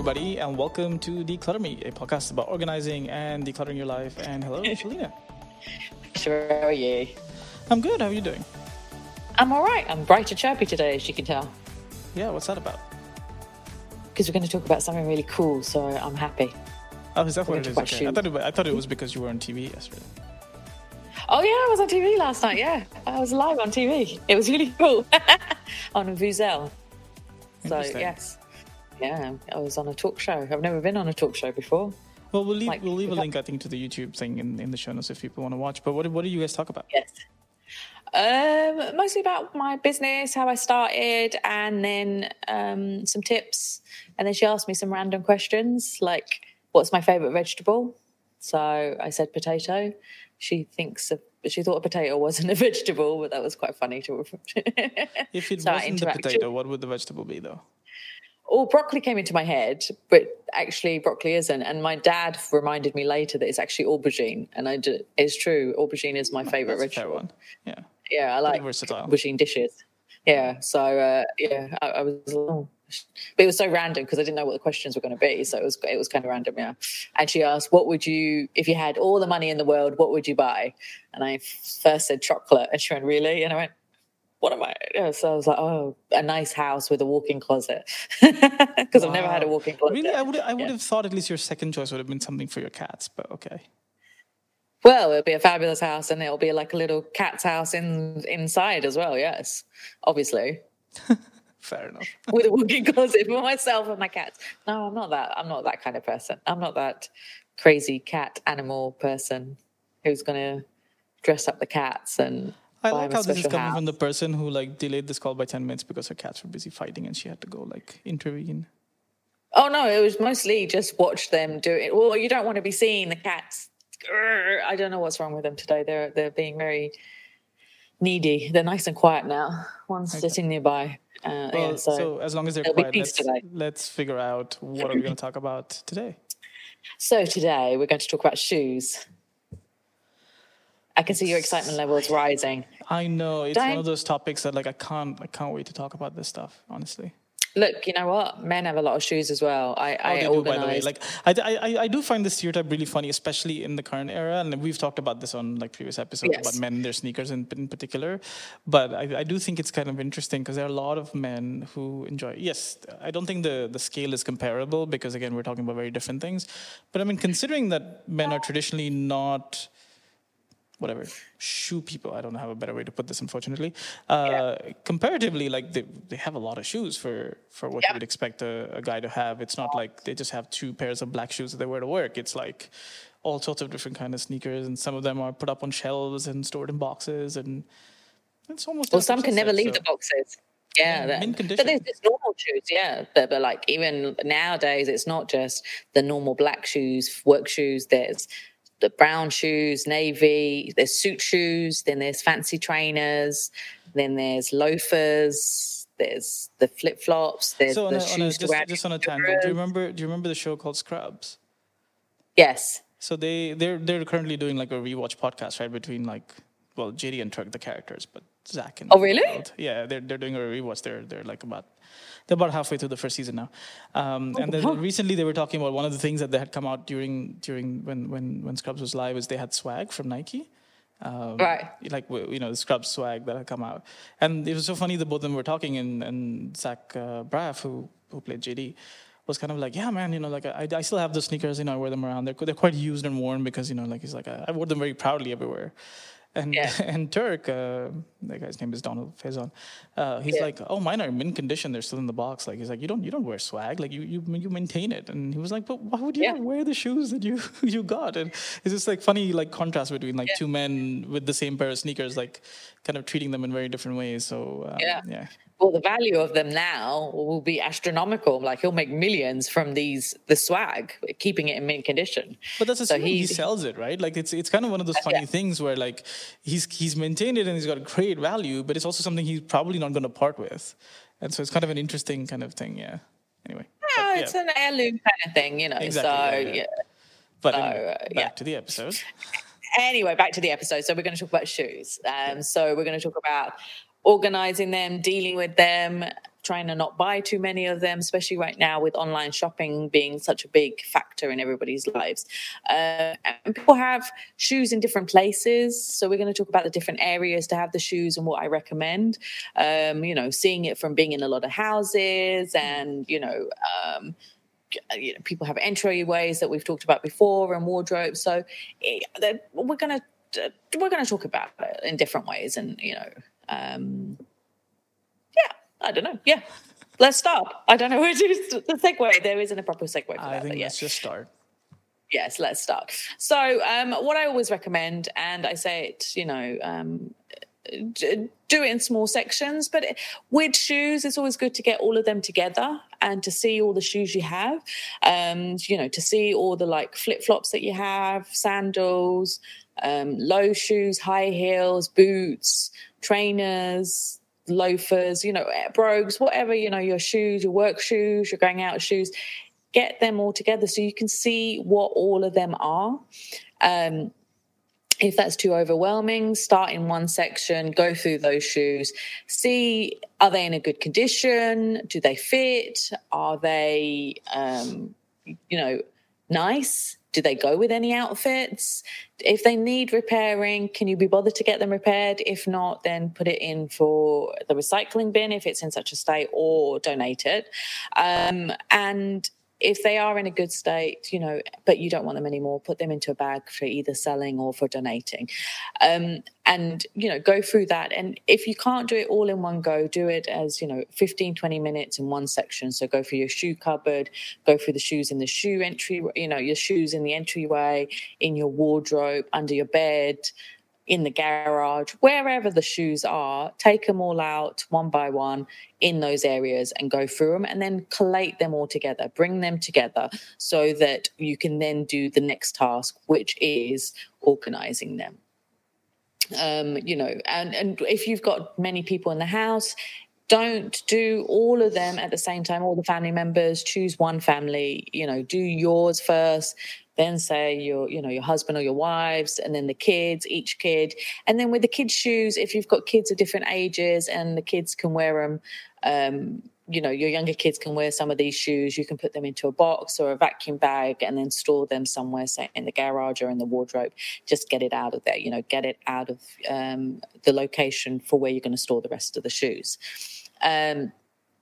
everybody, and welcome to Decluttr Me, a podcast about organizing and decluttering your life. And hello, Shelina. Sure, how are you? I'm good. How are you doing? I'm all right. I'm bright and chirpy today, as you can tell, Yeah, what's that about? because we're going to talk about something really cool. So I'm happy. Oh, is that We're what it gonna Okay. I thought it, I thought it was because you were on TV yesterday. Oh yeah, I was on TV last night. Yeah, I was live on TV. It was really cool on Vuzel. So yes, yeah, I was on a talk show. I've never been on a talk show before. Well, we'll leave Like, we'll leave a link, I think, to the YouTube thing in, in the show notes if people want to watch. But what what do you guys talk about? Yes. Um, mostly about my business, how I started, and then um, some tips. And then she asked me some random questions, like, "What's my favorite vegetable?" So I said potato. She thinks a, she thought a potato wasn't a vegetable, but that was quite funny to. If it So wasn't interact- potato, what would the vegetable be, though? Oh, broccoli came into my head, but actually broccoli isn't. And my dad reminded me later that it's actually aubergine, and I d- it's true. Aubergine is my favorite a fair vegetable. one. Yeah. Yeah, I like aubergine dishes. Yeah, so uh, yeah, I, I was, oh. but it was so random because I didn't know what the questions were going to be, so it was it was kind of random. Yeah, and she asked, "What would you, if you had all the money in the world, what would you buy?" And I first said chocolate, and she went, "Really?" And I went, "What am I?" Yeah, so I was like, "Oh, a nice house with a walk-in closet," because I've never had a walk-in closet. Really, I would I would Yeah. have thought at least your second choice would have been something for your cats, but okay. Well, it'll be a fabulous house, and it'll be like a little cat's house in inside as well. Yes, obviously. Fair enough. with a walk-in closet for myself and my cats. No, I'm not that. I'm not that kind of person. I'm not that crazy cat animal person who's going to dress up the cats and. I like how this is coming from the person who like delayed this call by ten minutes because her cats were busy fighting and she had to go like intervene. Oh no, it was mostly just watch them do it. Well, you don't want to be seeing the cats. I don't know what's wrong with them today. They're they're being very needy. They're nice and quiet now. One's sitting nearby. Uh, Well, yeah, so, so as long as they're quiet, let's, let's figure out what are we going to talk about today. So today we're going to talk about shoes. I can see your excitement levels rising. I know it's one Don't- of those topics that like I can't I can't wait to talk about this stuff. Honestly, Look, you know what? Men have a lot of shoes as well. I, How I do, by the way. Like I, I, I do find this stereotype really funny, especially in the current era. And we've talked about this on like previous episodes Yes. about men and their sneakers in, in particular. But I, I do think it's kind of interesting because there are a lot of men who enjoy. Yes, I don't think the the scale is comparable because again we're talking about very different things. But I mean, considering that men are traditionally not whatever shoe people i don't have a better way to put this unfortunately uh comparatively like they, they have a lot of shoes for for what you would expect a, a guy to have it's not like they just have two pairs of black shoes that they wear to work it's like all sorts of different kind of sneakers and some of them are put up on shelves and stored in boxes and it's almost well, some can never leave so. the boxes. Yeah, that- but there's just normal shoes. Yeah, but, but like even nowadays, it's not just the normal black shoes, work shoes. There's the brown shoes, navy. There's suit shoes. Then there's fancy trainers. Then there's loafers. There's the flip flops. There's so on the a, on a, shoes to just, wear. just on a tangent do you remember do you remember the show called scrubs Yes. So they they're they're currently doing like a rewatch podcast right between like well JD and Turk the characters but Zach and Oh, really? Yeah they're they're doing a rewatch they're they're like about they're about halfway through the first season now um, and then recently they were talking about one of the things that they had come out during during when when when Scrubs was live is they had swag from Nike um, Right. like you know the Scrubs swag that had come out, and it was so funny that both of them were talking, and and Zach uh, Braff who who played JD was kind of like, yeah, man, you know, like I, I still have those sneakers, you know, I wear them around. They're they're quite used and worn because you know, like he's like I, I wore them very proudly everywhere. And Yeah. and Turk, uh, that guy's name is Donald Faison. Uh, he's Yeah. like, oh, mine are in mint condition. They're still in the box. Like he's like, you don't you don't wear swag. Like you you you maintain it. And he was like, but why would you Yeah. wear the shoes that you you got? And it's just like funny like contrast between like two men with the same pair of sneakers, like kind of treating them in very different ways. So um, Yeah. Well, the value of them now will be astronomical. Like he'll make millions from these the swag, keeping it in mint condition. But that's So he, he- sells it, right? Like it's it's kind of one of those funny yeah. things where like he's he's maintained it and he's got a great value, but it's also something he's probably not going to part with, and so it's kind of an interesting kind of thing. Yeah. Anyway. But, Oh, yeah. it's an heirloom kind of thing, you know. Exactly, so yeah, yeah. yeah. But So, anyway, uh, back yeah. to the episode. Anyway, back to the episode. So we're going to talk about shoes. Um, so we're going to talk about organizing them, dealing with them, trying to not buy too many of them, especially right now with online shopping being such a big factor in everybody's lives. Uh, and people have shoes in different places. So we're going to talk about the different areas to have the shoes and what I recommend. Um, you know, seeing it from being in a lot of houses and, you know, um, you know, people have entryways that we've talked about before and wardrobes. So it, eh, we're going to we're going to talk about it in different ways, and you know, um, yeah, I don't know, yeah. Let's start. I don't know where to the segue. There isn't a proper segue for I that. think let's just start. Yes, let's start. So, um, what I always recommend, and I say it, you know, um, do it in small sections. But with shoes, it's always good to get all of them together and to see all the shoes you have. Um, you know, to see all the like flip flops that you have, sandals, um, low shoes, high heels, boots, trainers, loafers, you know, brogues, whatever, you know, your shoes, your work shoes, your going out shoes, get them all together so you can see what all of them are. Um, if that's too overwhelming, start in one section, go through those shoes, see are they in a good condition? Do they fit? Are they, um, you know, nice? Do they go with any outfits? If they need repairing, can you be bothered to get them repaired? If not, then put it in for the recycling bin if it's in such a state or donate it. Um, and if they are in a good state, you know, but you don't want them anymore, put them into a bag for either selling or for donating. Um, and, you know, go through that. And if you can't do it all in one go, do it as, you know, 15, 20 minutes in one section. So go through your shoe cupboard, go through the shoes in the shoe entry, you know, your shoes in the entryway, in your wardrobe, under your bed, in the garage, wherever the shoes are, take them all out one by one in those areas and go through them and then collate them all together, bring them together so that you can then do the next task, which is organizing them. Um, you know, and, and if you've got many people in the house, don't do all of them at the same time all the family members choose one family you know do yours first then say your you know your husband or your wives and then the kids each kid. And then with the kids shoes if you've got kids of different ages and the kids can wear them um, you know your younger kids can wear some of these shoes you can put them into a box or a vacuum bag and then store them somewhere say in the garage or in the wardrobe. Just get it out of there you know get it out of um, the location for where you're going to store the rest of the shoes. Um,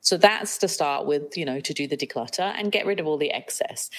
so that's to start with, you know, to do the declutter and get rid of all the excess.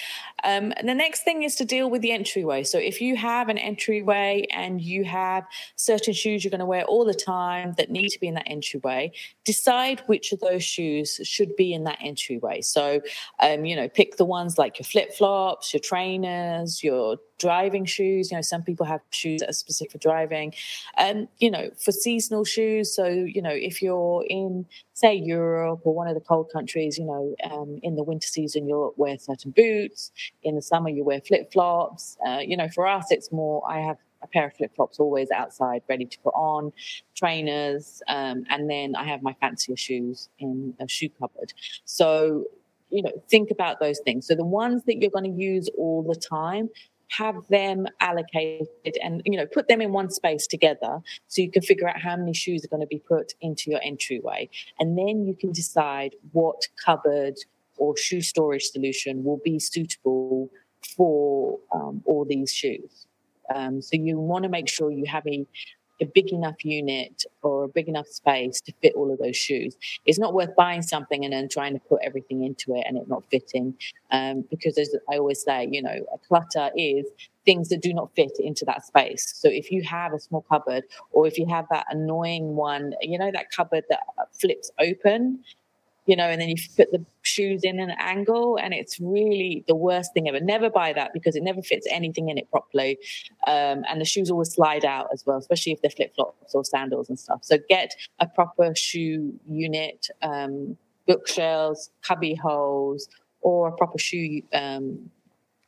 Um, and the next thing is to deal with the entryway. So if you have an entryway and you have certain shoes you're going to wear all the time that need to be in that entryway, decide which of those shoes should be in that entryway. So, um, you know, pick the ones like your flip flops, your trainers, your driving shoes. You know, some people have shoes that are specific for driving. And, you know, for seasonal shoes. So, you know, if you're in, say, Europe or one of the cold countries, you know, um, in the winter season, you'll wear certain boots. In the summer, you wear flip flops. Uh, you know, for us, it's more, I have a pair of flip flops always outside, ready to put on, trainers, um, and then I have my fancier shoes in a shoe cupboard. So, you know, think about those things. So the ones that you're going to use all the time, have them allocated and you know put them in one space together so you can figure out how many shoes are going to be put into your entryway. And then you can decide what cupboard or shoe storage solution will be suitable for um, all these shoes. Um, so you want to make sure you have a a big enough unit or a big enough space to fit all of those shoes. It's not worth buying something and then trying to put everything into it and it not fitting. Um, because as I always say, you know, a clutter is things that do not fit into that space. So if you have a small cupboard or if you have that annoying one, you know, that cupboard that flips open you know, and then you put the shoes in an angle, and it's really the worst thing ever. Never buy that because it never fits anything in it properly, um, and the shoes always slide out as well, especially if they're flip flops or sandals and stuff. So get a proper shoe unit, um, bookshelves, cubby holes, or a proper shoe um,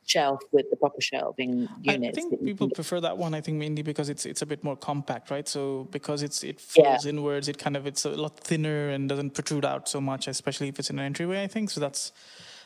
shelf with the proper shelving units. I think people prefer that one. I think mainly because it's it's a bit more compact, right? So because it's it folds yeah. inwards, it kind of it's a lot thinner and doesn't protrude out so much, especially if it's in an entryway. I think so. That's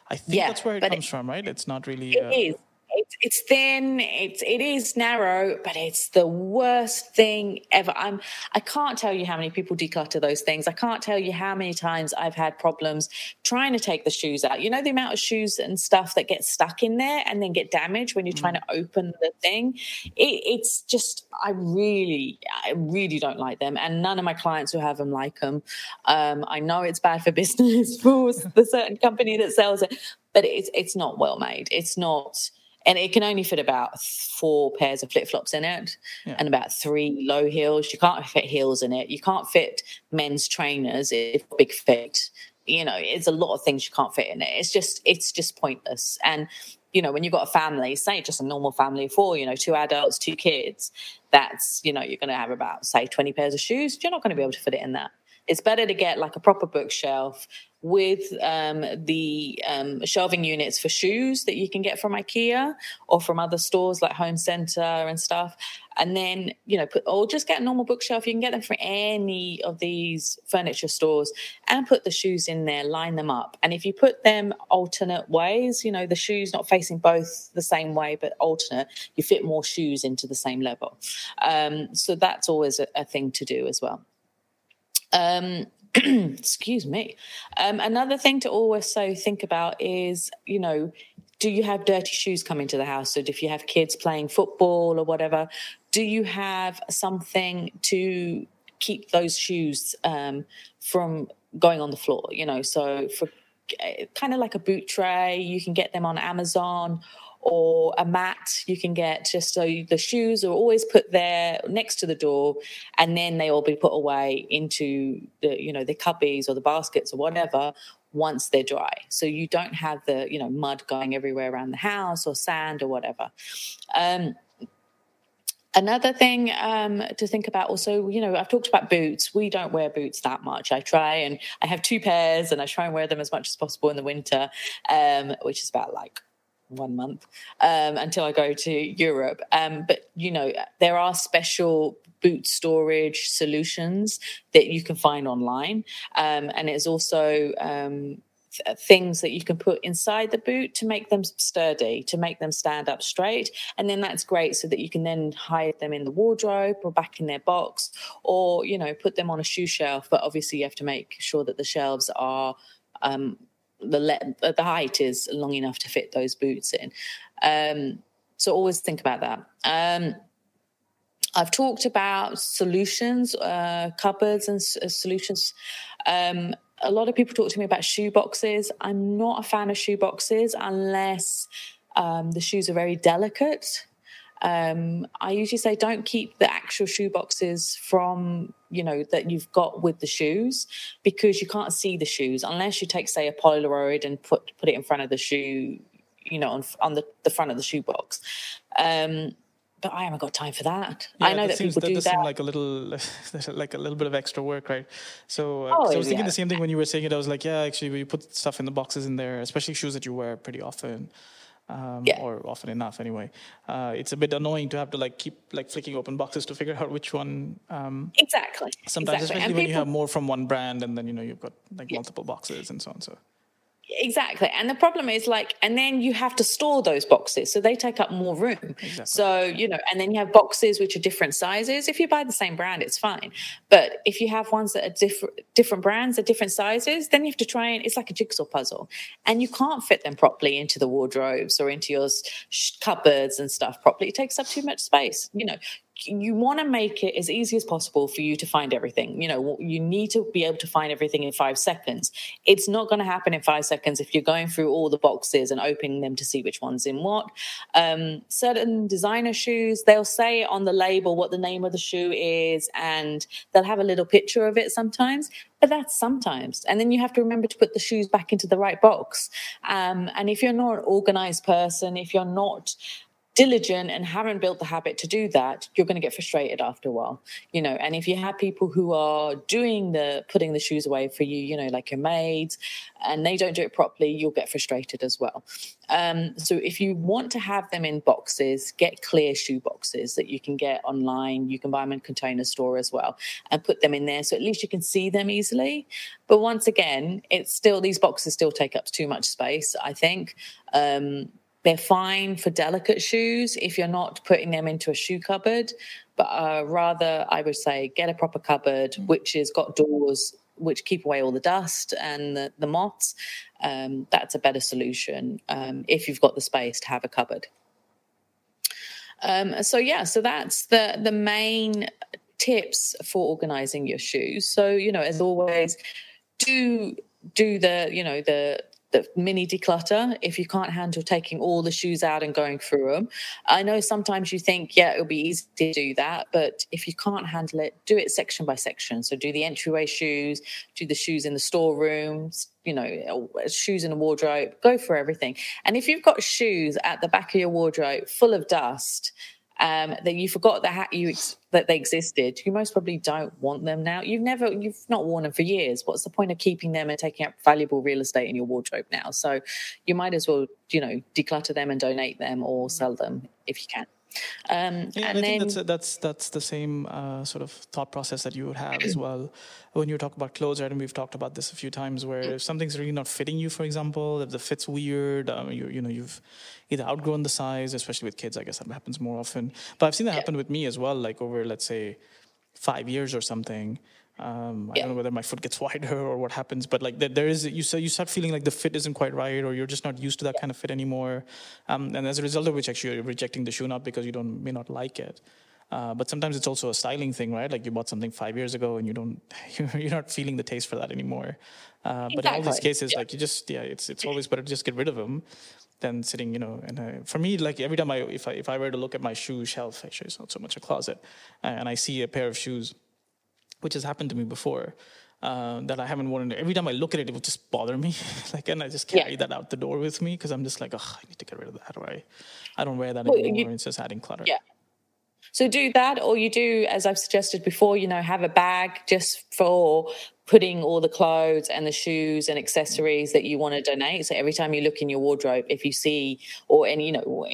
I think yeah, that's where it comes it, from, right? It's not really. It uh, is. It's, it's thin. It's it is narrow, but it's the worst thing ever. I'm I can't tell you how many people declutter those things. I can't tell you how many times I've had problems trying to take the shoes out. You know the amount of shoes and stuff that get stuck in there and then get damaged when you're mm. trying to open the thing. It, it's just I really I really don't like them, and none of my clients who have them like them. Um, I know it's bad for business for the certain company that sells it, but it's it's not well made. It's not and it can only fit about four pairs of flip flops in it yeah. and about three low heels. You can't fit heels in it. You can't fit men's trainers if big fit. You know, it's a lot of things you can't fit in it. It's just it's just pointless. And you know, when you've got a family, say just a normal family of four, you know, two adults, two kids, that's you know, you're going to have about say twenty pairs of shoes. You're not going to be able to fit it in that. It's better to get like a proper bookshelf with um, the um, shelving units for shoes that you can get from IKEA or from other stores like Home Center and stuff. And then, you know, put, or just get a normal bookshelf. You can get them from any of these furniture stores and put the shoes in there, line them up. And if you put them alternate ways, you know, the shoes not facing both the same way, but alternate, you fit more shoes into the same level. Um, so that's always a, a thing to do as well. Um, excuse me. Um, another thing to also think about is, you know, do you have dirty shoes coming to the house? So if you have kids playing football or whatever, do you have something to keep those shoes um, from going on the floor? You know, so for eh, kind of like a boot tray, you can get them on Amazon or a mat you can get just so the shoes are always put there next to the door and then they all be put away into the you know the cubbies or the baskets or whatever once they're dry so you don't have the you know mud going everywhere around the house or sand or whatever um, Another thing um, to think about also, you know, I've talked about boots. We don't wear boots that much. I try and I have two pairs and I try and wear them as much as possible in the winter, um, which is about like one month um, until I go to Europe. Um, but you know, there are special boot storage solutions that you can find online, um, and it's also um, th- things that you can put inside the boot to make them sturdy, to make them stand up straight, and then that's great so that you can then hide them in the wardrobe or back in their box, or you know, put them on a shoe shelf. But obviously, you have to make sure that the shelves are um, the le- the height is long enough to fit those boots in. Um, so always think about that. Um, I've talked about solutions, uh, cupboards, and uh, solutions. Um, a lot of people talk to me about shoe boxes. I'm not a fan of shoe boxes unless um, the shoes are very delicate. Um, I usually say don't keep the actual shoe boxes from you know that you've got with the shoes because you can't see the shoes unless you take say a Polaroid and put put it in front of the shoe, you know, on, on the, the front of the shoe box. Um, but I haven't got time for that. Yeah, I know that, that seems, people that do that. Seem like a little, like a little bit of extra work, right? So, uh, oh, I was thinking yeah. the same thing when you were saying it. I was like, yeah, actually, we put stuff in the boxes in there, especially shoes that you wear pretty often um, yeah. or often enough anyway. Uh, it's a bit annoying to have to like keep like flicking open boxes to figure out which one. Um, exactly. Sometimes, exactly. especially and when people, you have more from one brand, and then you know you've got like yeah. multiple boxes and so on. So Exactly. And the problem is like, and then you have to store those boxes. So they take up more room. Exactly. So, you know, and then you have boxes which are different sizes. If you buy the same brand, it's fine. But if you have ones that are different, different brands, at different sizes, then you have to try and it's like a jigsaw puzzle. And you can't fit them properly into the wardrobes or into your cupboards and stuff properly. It takes up too much space. You know, you want to make it as easy as possible for you to find everything. You know, you need to be able to find everything in five seconds. It's not going to happen in five seconds if you're going through all the boxes and opening them to see which one's in what. Um, certain designer shoes, they'll say on the label what the name of the shoe is, and they'll have a little picture of it sometimes. But that's sometimes. And then you have to remember to put the shoes back into the right box. Um, and if you're not an organized person, if you're not diligent and haven't built the habit to do that, you're going to get frustrated after a while, you know. And if you have people who are doing the putting the shoes away for you, you know, like your maids, and they don't do it properly, you'll get frustrated as well. Um, so if you want to have them in boxes, get clear shoe boxes that you can get online. You can buy them in container store as well, and put them in there so at least you can see them easily. But once again, it's still these boxes still take up too much space. I think. Um, they're fine for delicate shoes if you're not putting them into a shoe cupboard. But uh, rather, I would say get a proper cupboard mm. which has got doors which keep away all the dust and the, the moths. Um, that's a better solution um, if you've got the space to have a cupboard. Um, so yeah, so that's the the main tips for organizing your shoes. So you know, as always, do do the you know the the mini declutter if you can't handle taking all the shoes out and going through them. I know sometimes you think, yeah, it'll be easy to do that, but if you can't handle it, do it section by section. So do the entryway shoes, do the shoes in the storerooms, you know, uh, shoes in the wardrobe, go for everything. And if you've got shoes at the back of your wardrobe full of dust, um, that you forgot that you ex- that they existed. You most probably don't want them now. You've never, you've not worn them for years. What's the point of keeping them and taking up valuable real estate in your wardrobe now? So you might as well, you know, declutter them and donate them or sell them if you can. Um, yeah, and, and I think that's that's that's the same uh, sort of thought process that you would have as well when you talk about clothes. Right, and we've talked about this a few times, where if something's really not fitting you, for example, if the fit's weird, um, you you know you've either outgrown the size, especially with kids. I guess that happens more often. But I've seen that yeah. happen with me as well, like over let's say five years or something. Um, I don't know whether my foot gets wider or what happens, but like there, there is you so you start feeling like the fit isn't quite right, or you're just not used to that kind of fit anymore, um, and as a result of which, actually, you're rejecting the shoe not because you don't may not like it, uh, but sometimes it's also a styling thing, right? Like you bought something five years ago and you don't you're not feeling the taste for that anymore. Uh, exactly. But in all these cases, yeah. like you just yeah, it's it's always better to just get rid of them than sitting, you know. And for me, like every time I if I if I were to look at my shoe shelf, actually it's not so much a closet, and I see a pair of shoes which has happened to me before. Uh, that I haven't worn. It. Every time I look at it, it will just bother me. like, and I just carry yeah. that out the door with me because I'm just like, oh, I need to get rid of that, or I, I don't wear that well, anymore. You, it's just adding clutter. Yeah. So do that, or you do, as I've suggested before, you know, have a bag just for putting all the clothes and the shoes and accessories that you want to donate. So every time you look in your wardrobe, if you see, or any, you know,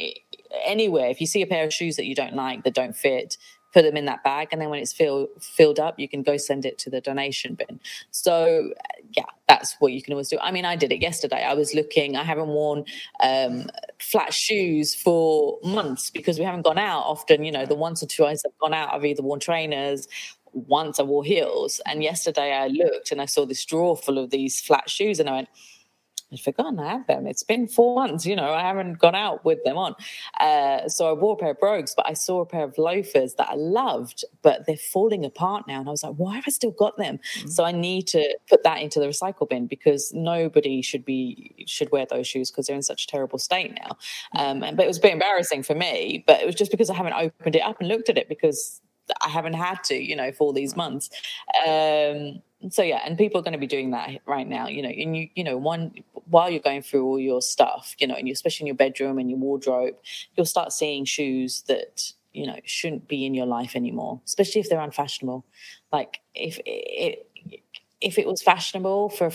anywhere, if you see a pair of shoes that you don't like that don't fit, put them in that bag and then when it's fill, filled up you can go send it to the donation bin. So yeah that's what you can always do. I mean i did it yesterday. I was looking i haven't worn um, flat shoes for months because we haven't gone out often. You know the once or twice i've gone out i've either worn trainers once i wore heels. And yesterday i looked and i saw this drawer full of these flat shoes and i went I'd forgotten I had them. It's been four months, you know, I haven't gone out with them on. Uh, so I wore a pair of brogues, but I saw a pair of loafers that I loved, but they're falling apart now. And I was like, why have I still got them? Mm-hmm. So I need to put that into the recycle bin because nobody should be should wear those shoes because they're in such a terrible state now. Um, but it was a bit embarrassing for me, but it was just because I haven't opened it up and looked at it because I haven't had to, you know, for these months. Um, so yeah, and people are going to be doing that right now, you know, and you, you know, one while you're going through all your stuff, you know, and especially in your bedroom and your wardrobe, you'll start seeing shoes that you know shouldn't be in your life anymore, especially if they're unfashionable. Like if it, if it was fashionable for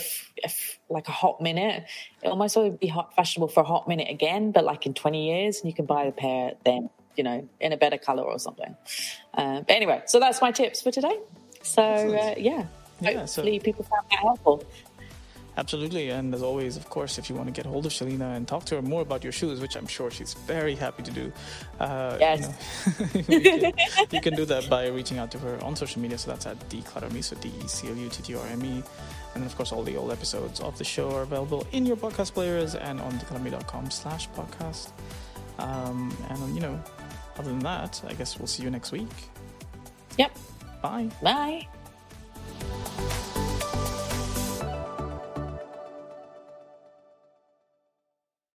like a hot minute, it almost would be hot, fashionable for a hot minute again, but like in 20 years, and you can buy a pair then, you know, in a better color or something. Uh, but anyway, so that's my tips for today. So uh, yeah, yeah, hopefully so, people found that helpful. Absolutely, and as always, of course, if you want to get hold of Shelina and talk to her more about your shoes, which I'm sure she's very happy to do, uh, yes, you, know, you, can, you, can, do that by reaching out to her on social media. So that's at decluttrme, so D E C L U T T R M E, and of course, all the old episodes of the show are available in your podcast players and on decluttrme.com/slash podcast. Um, and you know, other than that, I guess we'll see you next week. Yep. Bye. Bye.